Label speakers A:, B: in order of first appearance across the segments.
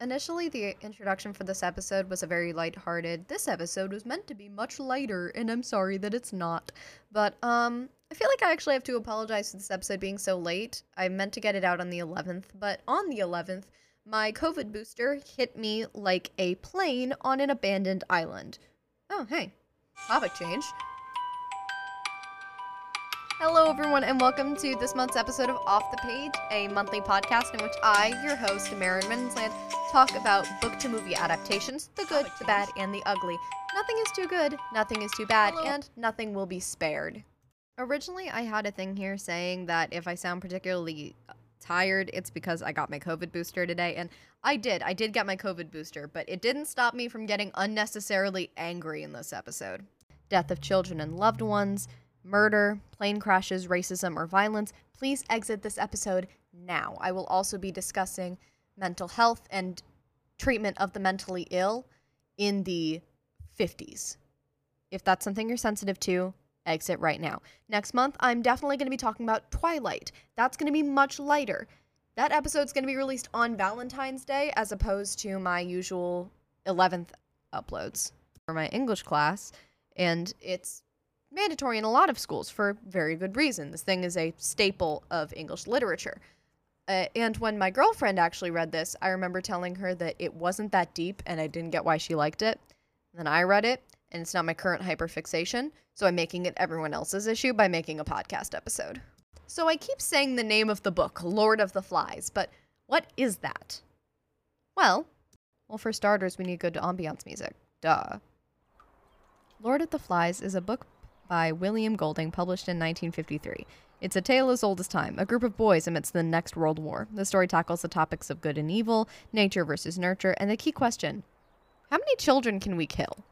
A: Initially, the introduction for this episode was a very lighthearted. This episode was meant to be much lighter, and I'm sorry that it's not. But um, I feel like I actually have to apologize for this episode being so late. I meant to get it out on the 11th, but on the 11th, my COVID booster hit me like a plane on an abandoned island. Oh, hey, topic change. Hello, everyone, and welcome to this month's episode of Off the Page, a monthly podcast in which I, your host, Maren Rensland, talk about book to movie adaptations the good, the bad, and the ugly. Nothing is too good, nothing is too bad, and nothing will be spared. Originally, I had a thing here saying that if I sound particularly tired, it's because I got my COVID booster today, and I did. I did get my COVID booster, but it didn't stop me from getting unnecessarily angry in this episode. Death of children and loved ones murder, plane crashes, racism, or violence, please exit this episode now. I will also be discussing mental health and treatment of the mentally ill in the 50s. If that's something you're sensitive to, exit right now. Next month, I'm definitely going to be talking about Twilight. That's going to be much lighter. That episode's going to be released on Valentine's Day as opposed to my usual 11th uploads for my English class. And it's mandatory in a lot of schools for very good reason. This thing is a staple of English literature. Uh, and when my girlfriend actually read this, I remember telling her that it wasn't that deep and I didn't get why she liked it. then I read it, and it's not my current hyperfixation, so I'm making it everyone else's issue by making a podcast episode. So I keep saying the name of the book, Lord of the Flies, but what is that? Well, well, for starters, we need good ambiance music. Duh. Lord of the Flies is a book by William Golding, published in 1953. It's a tale as old as time, a group of boys amidst the next world war. The story tackles the topics of good and evil, nature versus nurture, and the key question how many children can we kill?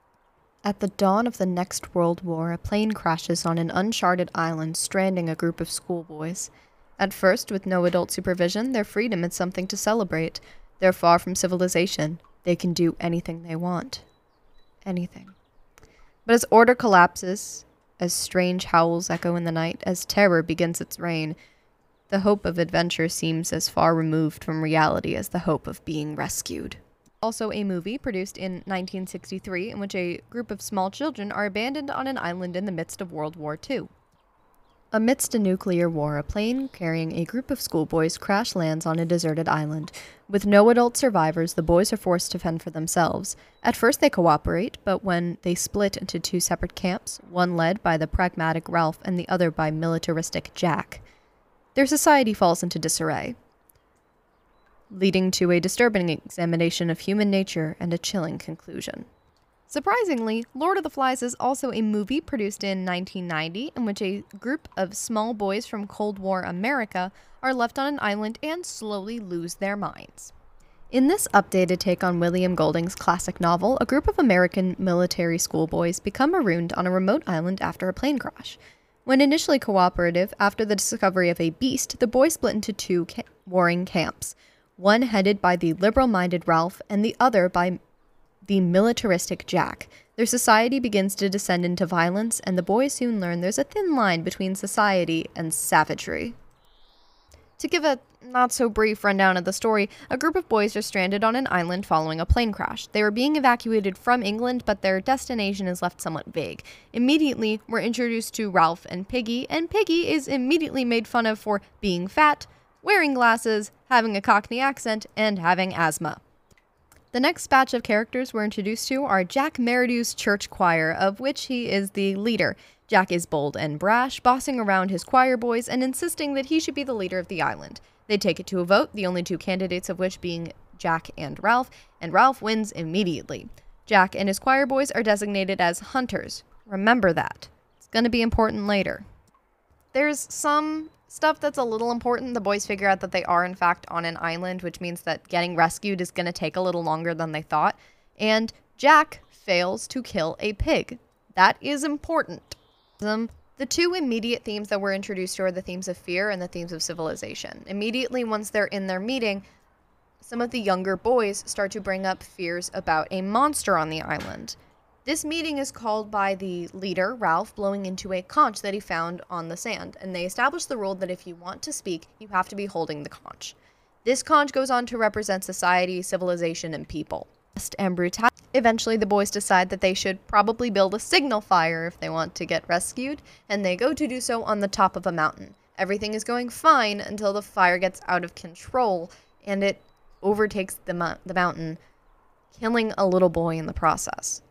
A: At the dawn of the next world war, a plane crashes on an uncharted island, stranding a group of schoolboys. At first, with no adult supervision, their freedom is something to celebrate. They're far from civilization. They can do anything they want. Anything. But as order collapses, as strange howls echo in the night, as terror begins its reign. The hope of adventure seems as far removed from reality as the hope of being rescued. Also, a movie produced in 1963 in which a group of small children are abandoned on an island in the midst of World War II. Amidst a nuclear war, a plane carrying a group of schoolboys crash lands on a deserted island. With no adult survivors, the boys are forced to fend for themselves. At first, they cooperate, but when they split into two separate camps, one led by the pragmatic Ralph and the other by militaristic Jack, their society falls into disarray, leading to a disturbing examination of human nature and a chilling conclusion. Surprisingly, Lord of the Flies is also a movie produced in 1990 in which a group of small boys from Cold War America are left on an island and slowly lose their minds. In this updated take on William Golding's classic novel, a group of American military schoolboys become marooned on a remote island after a plane crash. When initially cooperative, after the discovery of a beast, the boys split into two ca- warring camps, one headed by the liberal minded Ralph and the other by the militaristic Jack. Their society begins to descend into violence, and the boys soon learn there's a thin line between society and savagery. To give a not so brief rundown of the story, a group of boys are stranded on an island following a plane crash. They are being evacuated from England, but their destination is left somewhat vague. Immediately, we're introduced to Ralph and Piggy, and Piggy is immediately made fun of for being fat, wearing glasses, having a Cockney accent, and having asthma. The next batch of characters we're introduced to are Jack Merridew's church choir, of which he is the leader. Jack is bold and brash, bossing around his choir boys and insisting that he should be the leader of the island. They take it to a vote, the only two candidates of which being Jack and Ralph, and Ralph wins immediately. Jack and his choir boys are designated as hunters. Remember that. It's going to be important later. There's some stuff that's a little important, the boys figure out that they are, in fact, on an island, which means that getting rescued is going to take a little longer than they thought. And Jack fails to kill a pig. That is important. The two immediate themes that we're introduced to are the themes of fear and the themes of civilization. Immediately, once they're in their meeting, some of the younger boys start to bring up fears about a monster on the island. This meeting is called by the leader, Ralph, blowing into a conch that he found on the sand, and they establish the rule that if you want to speak, you have to be holding the conch. This conch goes on to represent society, civilization, and people. And brutality. Eventually, the boys decide that they should probably build a signal fire if they want to get rescued, and they go to do so on the top of a mountain. Everything is going fine until the fire gets out of control and it overtakes the, the mountain, killing a little boy in the process.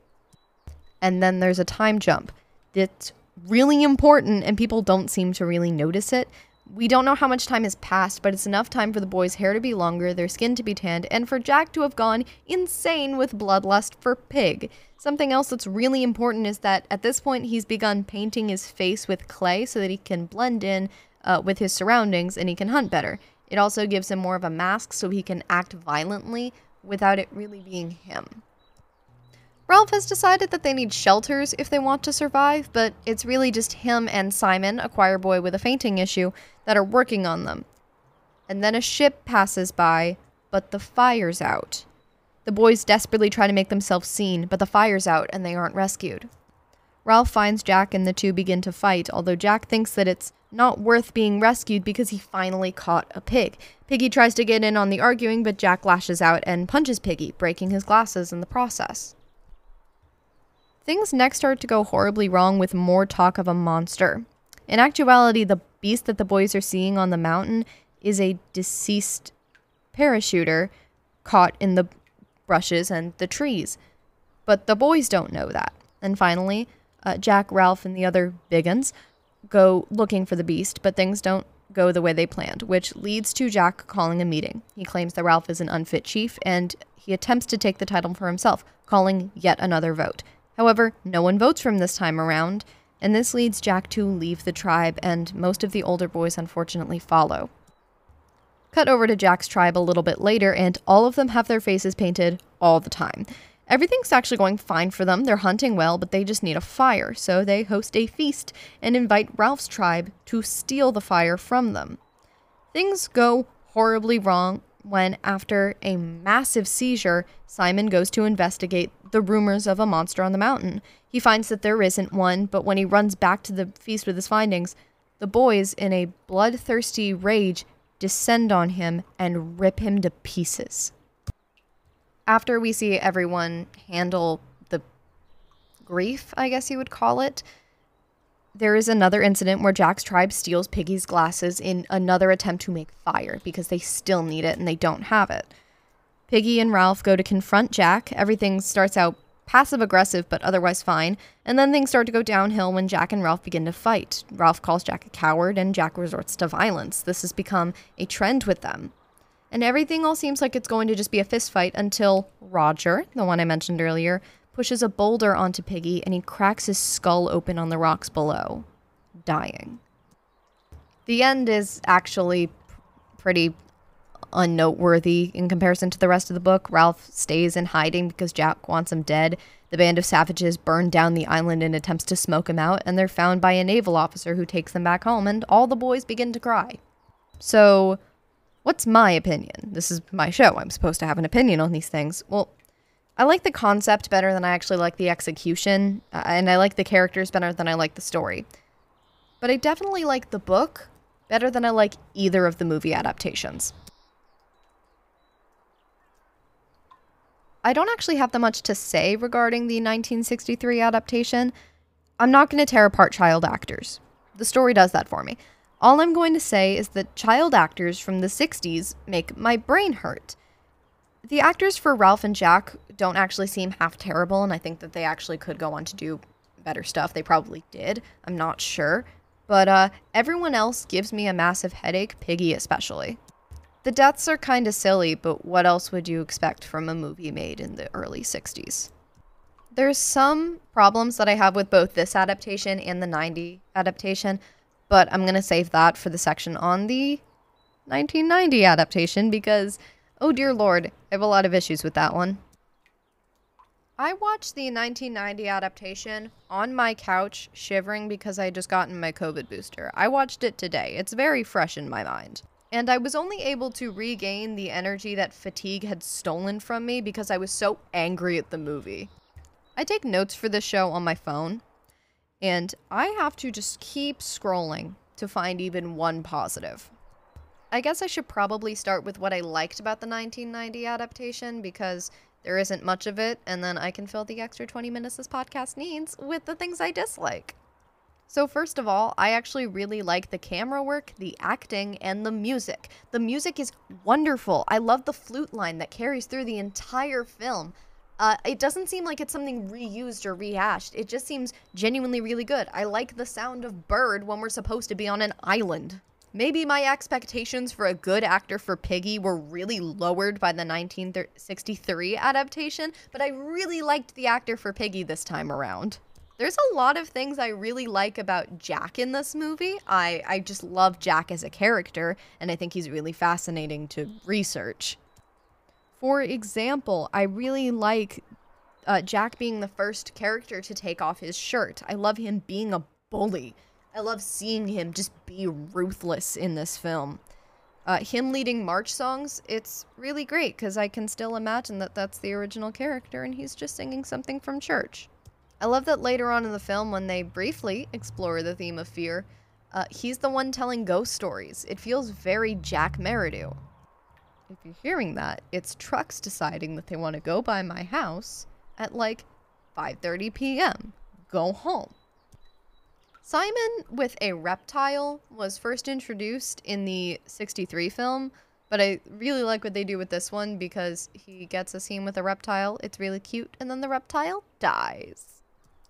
A: And then there's a time jump It's really important, and people don't seem to really notice it. We don't know how much time has passed, but it's enough time for the boy's hair to be longer, their skin to be tanned, and for Jack to have gone insane with bloodlust for Pig. Something else that's really important is that at this point he's begun painting his face with clay so that he can blend in uh, with his surroundings and he can hunt better. It also gives him more of a mask so he can act violently without it really being him. Ralph has decided that they need shelters if they want to survive, but it's really just him and Simon, a choir boy with a fainting issue, that are working on them. And then a ship passes by, but the fire's out. The boys desperately try to make themselves seen, but the fire's out and they aren't rescued. Ralph finds Jack and the two begin to fight, although Jack thinks that it's not worth being rescued because he finally caught a pig. Piggy tries to get in on the arguing, but Jack lashes out and punches Piggy, breaking his glasses in the process. Things next start to go horribly wrong with more talk of a monster. In actuality, the beast that the boys are seeing on the mountain is a deceased parachuter caught in the brushes and the trees. But the boys don't know that. And finally, uh, Jack, Ralph, and the other biguns go looking for the beast, but things don't go the way they planned, which leads to Jack calling a meeting. He claims that Ralph is an unfit chief, and he attempts to take the title for himself, calling yet another vote. However, no one votes for him this time around, and this leads Jack to leave the tribe, and most of the older boys unfortunately follow. Cut over to Jack's tribe a little bit later, and all of them have their faces painted all the time. Everything's actually going fine for them. They're hunting well, but they just need a fire. So they host a feast and invite Ralph's tribe to steal the fire from them. Things go horribly wrong when, after a massive seizure, Simon goes to investigate the rumors of a monster on the mountain. He finds that there isn't one, but when he runs back to the feast with his findings, the boys, in a bloodthirsty rage, descend on him and rip him to pieces after we see everyone handle the grief, I guess you would call it, there is another incident where Jack's tribe steals Piggy's glasses in another attempt to make fire because they still need it and they don't have it. Piggy and Ralph go to confront Jack. Everything starts out passive aggressive but otherwise fine, and then things start to go downhill when Jack and Ralph begin to fight. Ralph calls Jack a coward and Jack resorts to violence. This has become a trend with them and everything all seems like it's going to just be a fist fight until Roger, the one I mentioned earlier, pushes a boulder onto Piggy and he cracks his skull open on the rocks below, dying. The end is actually pretty unnoteworthy in comparison to the rest of the book. Ralph stays in hiding because Jack wants him dead. The band of savages burn down the island in attempts to smoke him out, and they're found by a naval officer who takes them back home, and all the boys begin to cry. So, What's my opinion? This is my show. I'm supposed to have an opinion on these things. Well, I like the concept better than I actually like the execution, uh, and I like the characters better than I like the story. But I definitely like the book better than I like either of the movie adaptations. I don't actually have that much to say regarding the 1963 adaptation. I'm not going to tear apart child actors. The story does that for me. All I'm going to say is that child actors from the 60s make my brain hurt. The actors for Ralph and Jack don't actually seem half terrible, and I think that they actually could go on to do better stuff. They probably did. I'm not sure. But uh, everyone else gives me a massive headache, Piggy especially. The deaths are kind of silly, but what else would you expect from a movie made in the early 60s? There's some problems that I have with both this adaptation and the 90 adaptation. But I'm going to save that for the section on the 1990 adaptation because, oh dear lord, I have a lot of issues with that one. I watched the 1990 adaptation on my couch, shivering because I had just gotten my COVID booster. I watched it today. It's very fresh in my mind. And I was only able to regain the energy that fatigue had stolen from me because I was so angry at the movie. I take notes for this show on my phone, and I have to just keep scrolling to find even one positive. I guess I should probably start with what I liked about the 1990 adaptation because there isn't much of it, and then I can fill the extra 20 minutes this podcast needs with the things I dislike. So, first of all, I actually really like the camera work, the acting, and the music. The music is wonderful. I love the flute line that carries through the entire film. Uh, it doesn't seem like it's something reused or rehashed. It just seems genuinely really good. I like the sound of bird when we're supposed to be on an island. Maybe my expectations for a good actor for Piggy were really lowered by the 1963 adaptation, but I really liked the actor for Piggy this time around. There's a lot of things I really like about Jack in this movie. I, I just love Jack as a character, and I think he's really fascinating to research. For example, I really like uh, Jack being the first character to take off his shirt. I love him being a bully. I love seeing him just be ruthless in this film. Uh, him leading march songs, it's really great because I can still imagine that that's the original character and he's just singing something from church. I love that later on in the film, when they briefly explore the theme of fear, uh, he's the one telling ghost stories. It feels very Jack Merridew. If you're hearing that, it's trucks deciding that they want to go by my house at like 5:30 p.m. Go home. Simon with a reptile was first introduced in the 63 film, but I really like what they do with this one because he gets a scene with a reptile. It's really cute, and then the reptile dies.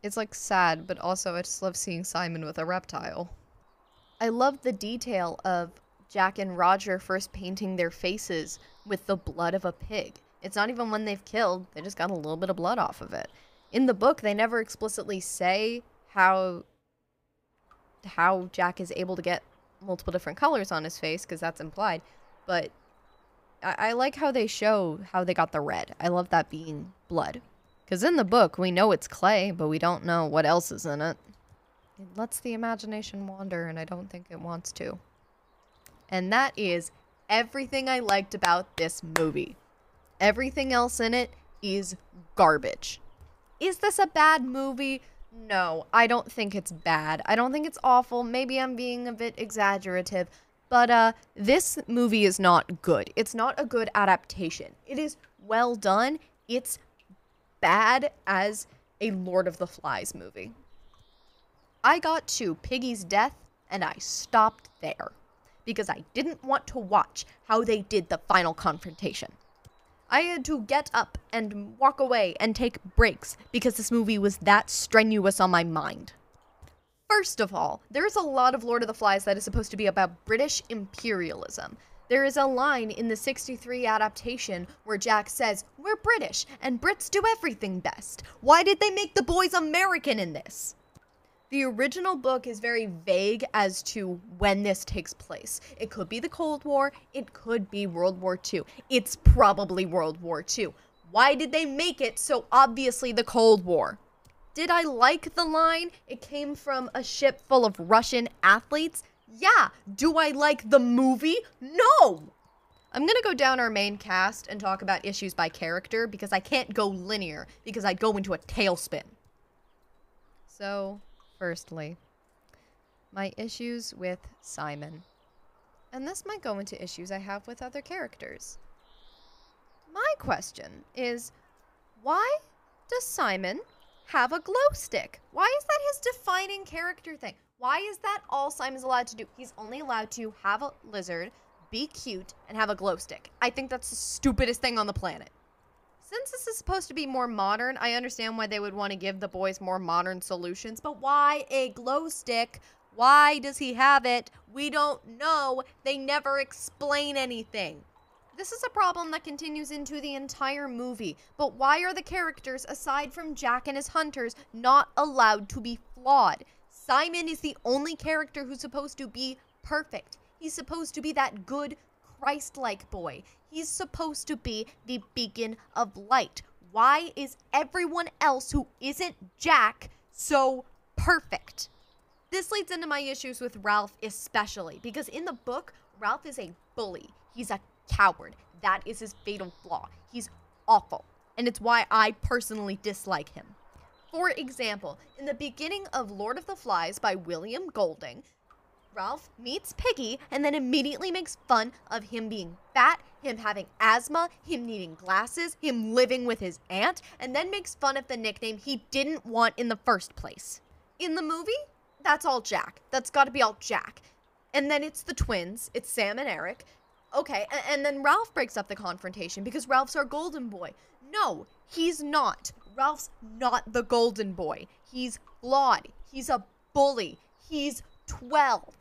A: It's like sad, but also I just love seeing Simon with a reptile. I love the detail of Jack and Roger first painting their faces with the blood of a pig. It's not even one they've killed, they just got a little bit of blood off of it. In the book, they never explicitly say how how Jack is able to get multiple different colors on his face because that's implied. But I-, I like how they show how they got the red. I love that being blood. Because in the book, we know it's clay, but we don't know what else is in it. It lets the imagination wander, and I don't think it wants to. And that is everything I liked about this movie. Everything else in it is garbage. Is this a bad movie? No, I don't think it's bad. I don't think it's awful. Maybe I'm being a bit exaggerative. But uh this movie is not good. It's not a good adaptation. It is well done. It's bad as a Lord of the Flies movie. I got to Piggy's death and I stopped there because I didn't want to watch how they did the final confrontation. I had to get up and walk away and take breaks because this movie was that strenuous on my mind. First of all, there's a lot of Lord of the Flies that is supposed to be about British imperialism. There is a line in the 63 adaptation where Jack says, We're British, and Brits do everything best. Why did they make the boys American in this? The original book is very vague as to when this takes place. It could be the Cold War, it could be World War II. It's probably World War II. Why did they make it so obviously the Cold War? Did I like the line? It came from a ship full of Russian athletes? Yeah. Do I like the movie? No. I'm going to go down our main cast and talk about issues by character because I can't go linear because I'd go into a tailspin. So, Firstly, my issues with Simon. And this might go into issues I have with other characters. My question is why does Simon have a glow stick? Why is that his defining character thing? Why is that all Simon's allowed to do? He's only allowed to have a lizard, be cute, and have a glow stick. I think that's the stupidest thing on the planet. Since this is supposed to be more modern, I understand why they would want to give the boys more modern solutions, but why a glow stick? Why does he have it? We don't know. They never explain anything. This is a problem that continues into the entire movie. But why are the characters, aside from Jack and his hunters, not allowed to be flawed? Simon is the only character who's supposed to be perfect. He's supposed to be that good, Christ like boy. He's supposed to be the beacon of light. Why is everyone else who isn't Jack so perfect? This leads into my issues with Ralph, especially because in the book, Ralph is a bully. He's a coward. That is his fatal flaw. He's awful. And it's why I personally dislike him. For example, in the beginning of Lord of the Flies by William Golding, Ralph meets Piggy and then immediately makes fun of him being fat, him having asthma, him needing glasses, him living with his aunt, and then makes fun of the nickname he didn't want in the first place. In the movie, that's all Jack. That's got to be all Jack. And then it's the twins, it's Sam and Eric. Okay, and then Ralph breaks up the confrontation because Ralph's our golden boy. No, he's not. Ralph's not the golden boy. He's flawed. He's a bully. He's 12.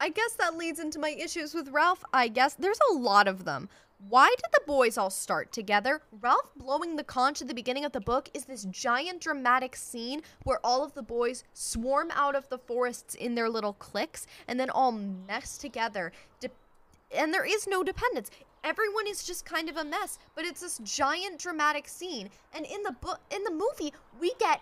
A: I guess that leads into my issues with Ralph. I guess there's a lot of them. Why did the boys all start together? Ralph blowing the conch at the beginning of the book is this giant dramatic scene where all of the boys swarm out of the forests in their little cliques and then all mess together. De- and there is no dependence. Everyone is just kind of a mess, but it's this giant dramatic scene. And in the book in the movie, we get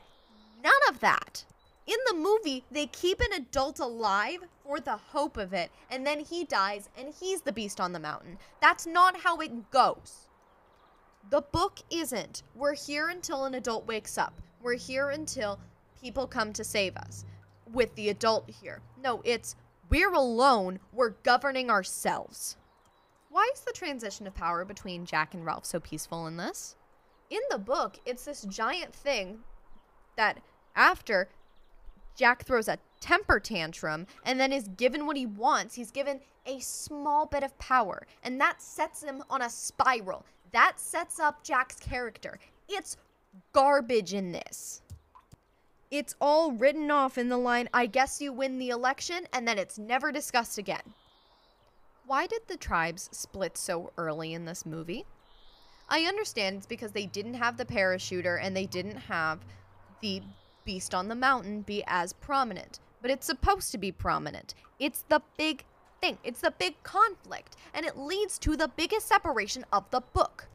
A: none of that. In the movie, they keep an adult alive for the hope of it, and then he dies and he's the beast on the mountain. That's not how it goes. The book isn't. We're here until an adult wakes up. We're here until people come to save us with the adult here. No, it's we're alone, we're governing ourselves. Why is the transition of power between Jack and Ralph so peaceful in this? In the book, it's this giant thing that after Jack throws a temper tantrum and then is given what he wants. He's given a small bit of power, and that sets him on a spiral. That sets up Jack's character. It's garbage in this. It's all written off in the line, I guess you win the election, and then it's never discussed again. Why did the tribes split so early in this movie? I understand it's because they didn't have the parachuter and they didn't have the beast on the mountain be as prominent, but it's supposed to be prominent. It's the big thing, it's the big conflict, and it leads to the biggest separation of the book.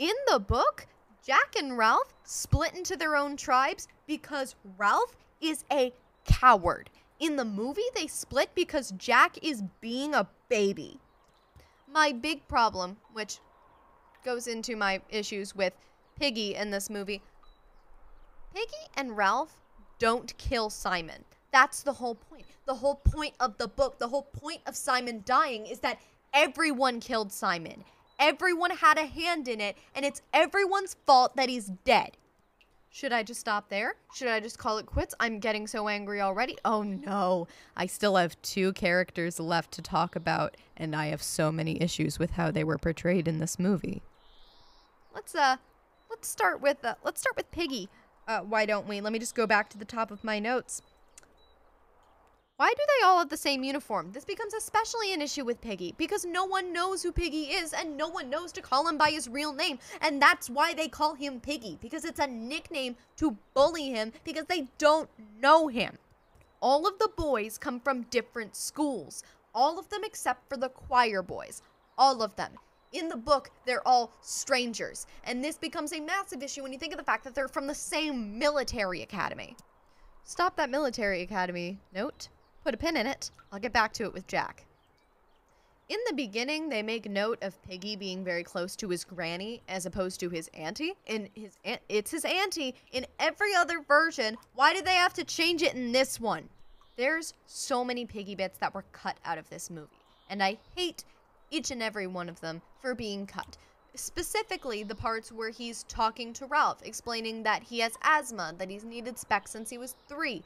A: In the book, Jack and Ralph split into their own tribes because Ralph is a coward. In the movie, they split because Jack is being a baby. My big problem, which goes into my issues with Piggy in this movie, Piggy and Ralph don't kill Simon. That's the whole point. The whole point of the book, the whole point of Simon dying is that everyone killed Simon. Everyone had a hand in it, and it's everyone's fault that he's dead. Should I just stop there? Should I just call it quits? I'm getting so angry already. Oh no. I still have two characters left to talk about, and I have so many issues with how they were portrayed in this movie. Let's uh let's start with uh, let's start with Piggy. Uh, why don't we? Let me just go back to the top of my notes. Why do they all have the same uniform? This becomes especially an issue with Piggy because no one knows who Piggy is and no one knows to call him by his real name. And that's why they call him Piggy because it's a nickname to bully him because they don't know him. All of the boys come from different schools, all of them except for the choir boys. All of them. In the book, they're all strangers. And this becomes a massive issue when you think of the fact that they're from the same military academy. Stop that military academy note. Put a pin in it. I'll get back to it with Jack. In the beginning, they make note of Piggy being very close to his granny as opposed to his auntie. In his aunt, it's his auntie in every other version. Why did they have to change it in this one? There's so many Piggy bits that were cut out of this movie, and I hate each and every one of them for being cut. Specifically, the parts where he's talking to Ralph, explaining that he has asthma, that he's needed specs since he was three,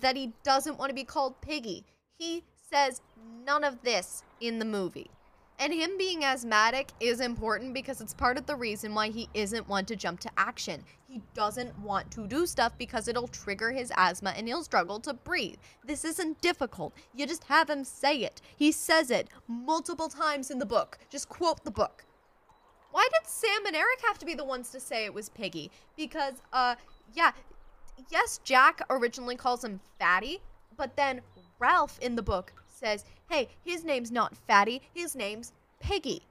A: that he doesn't want to be called Piggy. He says none of this in the movie. And him being asthmatic is important because it's part of the reason why he isn't one to jump to action. He doesn't want to do stuff because it'll trigger his asthma and he'll struggle to breathe. This isn't difficult. You just have him say it. He says it multiple times in the book. Just quote the book. Why did Sam and Eric have to be the ones to say it was Piggy? Because, uh, yeah, yes, Jack originally calls him Fatty, but then Ralph in the book says, hey, his name's not Fatty, his name's Piggy.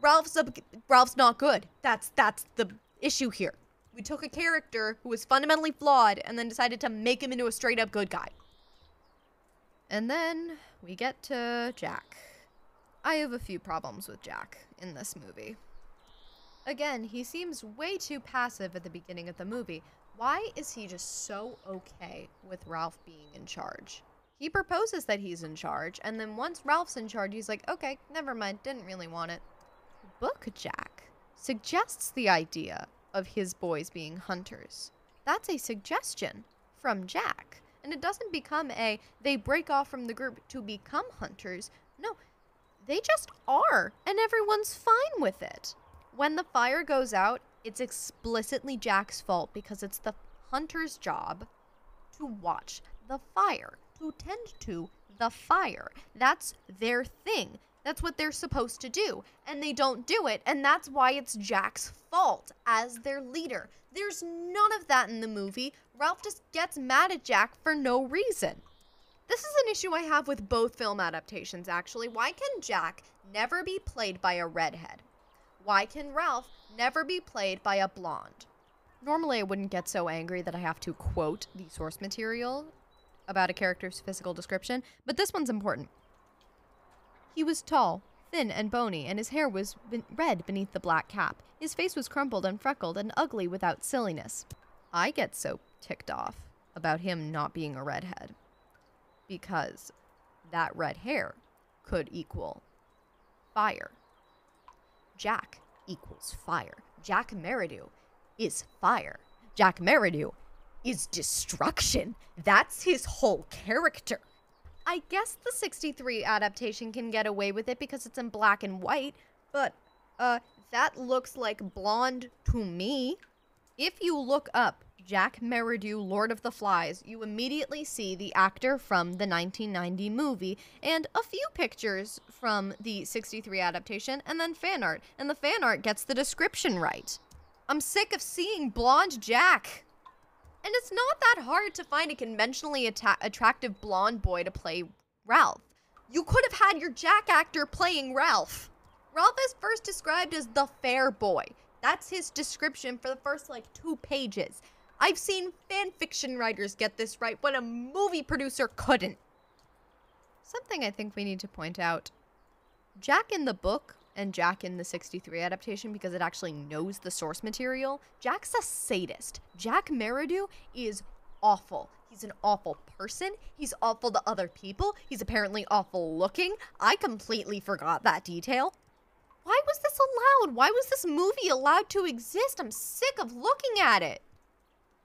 A: Ralph's a, Ralph's not good. That's that's the issue here. We took a character who was fundamentally flawed and then decided to make him into a straight up good guy. And then we get to Jack. I have a few problems with Jack in this movie. Again, he seems way too passive at the beginning of the movie. Why is he just so okay with Ralph being in charge? He proposes that he's in charge, and then once Ralph's in charge, he's like, okay, never mind, didn't really want it. Book Jack suggests the idea of his boys being hunters. That's a suggestion from Jack. And it doesn't become a they break off from the group to become hunters. No, they just are, and everyone's fine with it. When the fire goes out, it's explicitly Jack's fault because it's the hunter's job to watch the fire, to tend to the fire. That's their thing. That's what they're supposed to do. And they don't do it. And that's why it's Jack's fault as their leader. There's none of that in the movie. Ralph just gets mad at Jack for no reason. This is an issue I have with both film adaptations, actually. Why can Jack never be played by a redhead? Why can Ralph never be played by a blonde? Normally, I wouldn't get so angry that I have to quote the source material about a character's physical description, but this one's important. He was tall, thin, and bony, and his hair was red beneath the black cap. His face was crumpled and freckled and ugly without silliness. I get so ticked off about him not being a redhead because that red hair could equal fire. Jack equals fire. Jack Merridew is fire. Jack Merridew is destruction. That's his whole character. I guess the 63 adaptation can get away with it because it's in black and white, but uh that looks like blonde to me. If you look up Jack Merridew, Lord of the Flies, you immediately see the actor from the 1990 movie and a few pictures from the 63 adaptation and then fan art. And the fan art gets the description right. I'm sick of seeing blonde Jack. And it's not that hard to find a conventionally atta- attractive blonde boy to play Ralph. You could have had your Jack actor playing Ralph. Ralph is first described as the fair boy. That's his description for the first like two pages. I've seen fan fiction writers get this right when a movie producer couldn't. Something I think we need to point out Jack in the book and Jack in the 63 adaptation, because it actually knows the source material, Jack's a sadist. Jack Merridew is awful. He's an awful person. He's awful to other people. He's apparently awful looking. I completely forgot that detail. Why was this allowed? Why was this movie allowed to exist? I'm sick of looking at it.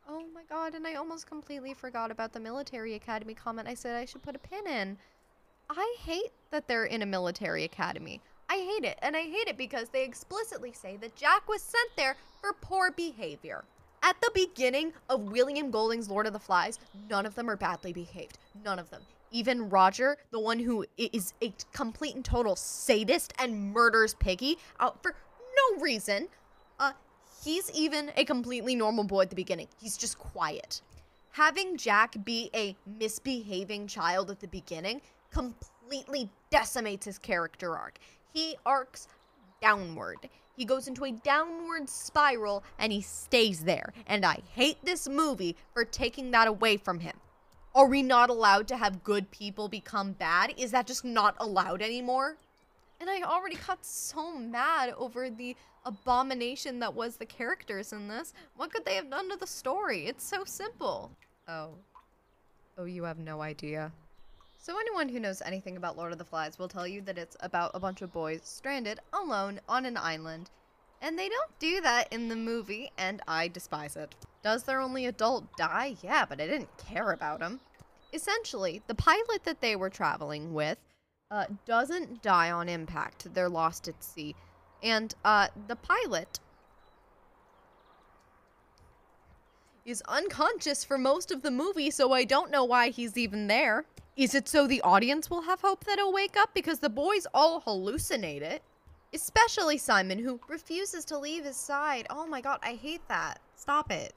A: Oh my god, and I almost completely forgot about the military academy comment I said I should put a pin in. I hate that they're in a military academy. I hate it, and I hate it because they explicitly say that Jack was sent there for poor behavior. At the beginning of William Golding's Lord of the Flies, none of them are badly behaved. None of them. Even Roger, the one who is a complete and total sadist and murders Piggy out for no reason, uh, he's even a completely normal boy at the beginning. He's just quiet. Having Jack be a misbehaving child at the beginning completely decimates his character arc. He arcs downward. He goes into a downward spiral and he stays there. And I hate this movie for taking that away from him. Are we not allowed to have good people become bad? Is that just not allowed anymore? And I already got so mad over the abomination that was the characters in this. What could they have done to the story? It's so simple. Oh. Oh, you have no idea. So anyone who knows anything about Lord of the Flies will tell you that it's about a bunch of boys stranded alone on an island. And they don't do that in the movie, and I despise it. Does their only adult die? Yeah, but I didn't care about him. Essentially, the pilot that they were traveling with uh, doesn't die on impact. They're lost at sea. And uh, the pilot is unconscious for most of the movie, so I don't know why he's even there. Is it so the audience will have hope that he'll wake up? Because the boys all hallucinate it. Especially Simon, who refuses to leave his side. Oh my god, I hate that. Stop it.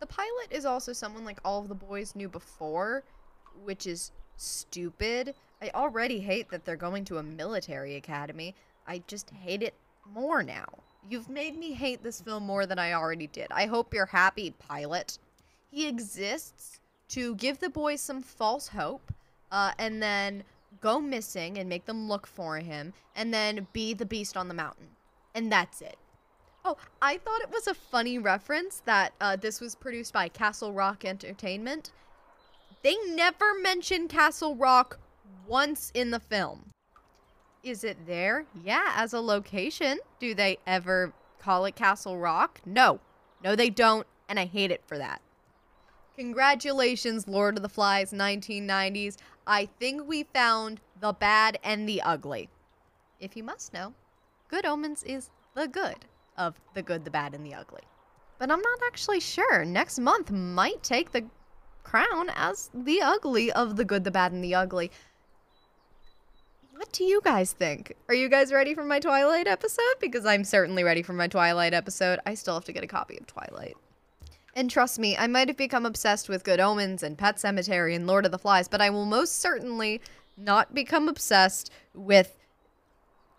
A: The pilot is also someone like all of the boys knew before, which is stupid. I already hate that they're going to a military academy. I just hate it more now. You've made me hate this film more than I already did. I hope you're happy, pilot. He exists to give the boys some false hope, uh, and then go missing and make them look for him, and then be the beast on the mountain. And that's it. Oh, I thought it was a funny reference that uh, this was produced by Castle Rock Entertainment. They never mention Castle Rock once in the film. Is it there? Yeah, as a location. Do they ever call it Castle Rock? No. No, they don't, and I hate it for that. Congratulations, Lord of the Flies 1990s. I think we found the bad and the ugly. If you must know, Good Omens is the good of the good, the bad, and the ugly. But I'm not actually sure. Next month might take the crown as the ugly of the good, the bad, and the ugly. What do you guys think? Are you guys ready for my Twilight episode? Because I'm certainly ready for my Twilight episode. I still have to get a copy of Twilight. And trust me, I might have become obsessed with Good Omens and Pet Sematary and Lord of the Flies, but I will most certainly not become obsessed with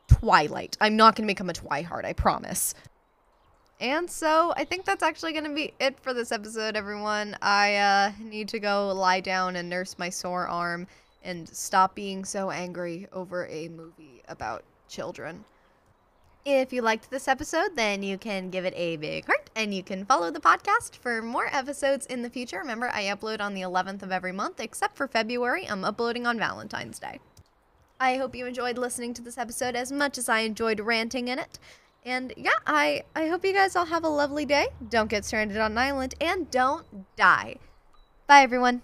A: Twilight. I'm not going to become a Twihard, I promise. And so I think that's actually going to be it for this episode, everyone. I uh, need to go lie down and nurse my sore arm and stop being so angry over a movie about children. If you liked this episode, then you can give it a big heart and you can follow the podcast for more episodes in the future. Remember, I upload on the 11th of every month, except for February. I'm uploading on Valentine's Day. I hope you enjoyed listening to this episode as much as I enjoyed ranting in it. And yeah, I, I hope you guys all have a lovely day. Don't get stranded on an island and don't die. Bye, everyone.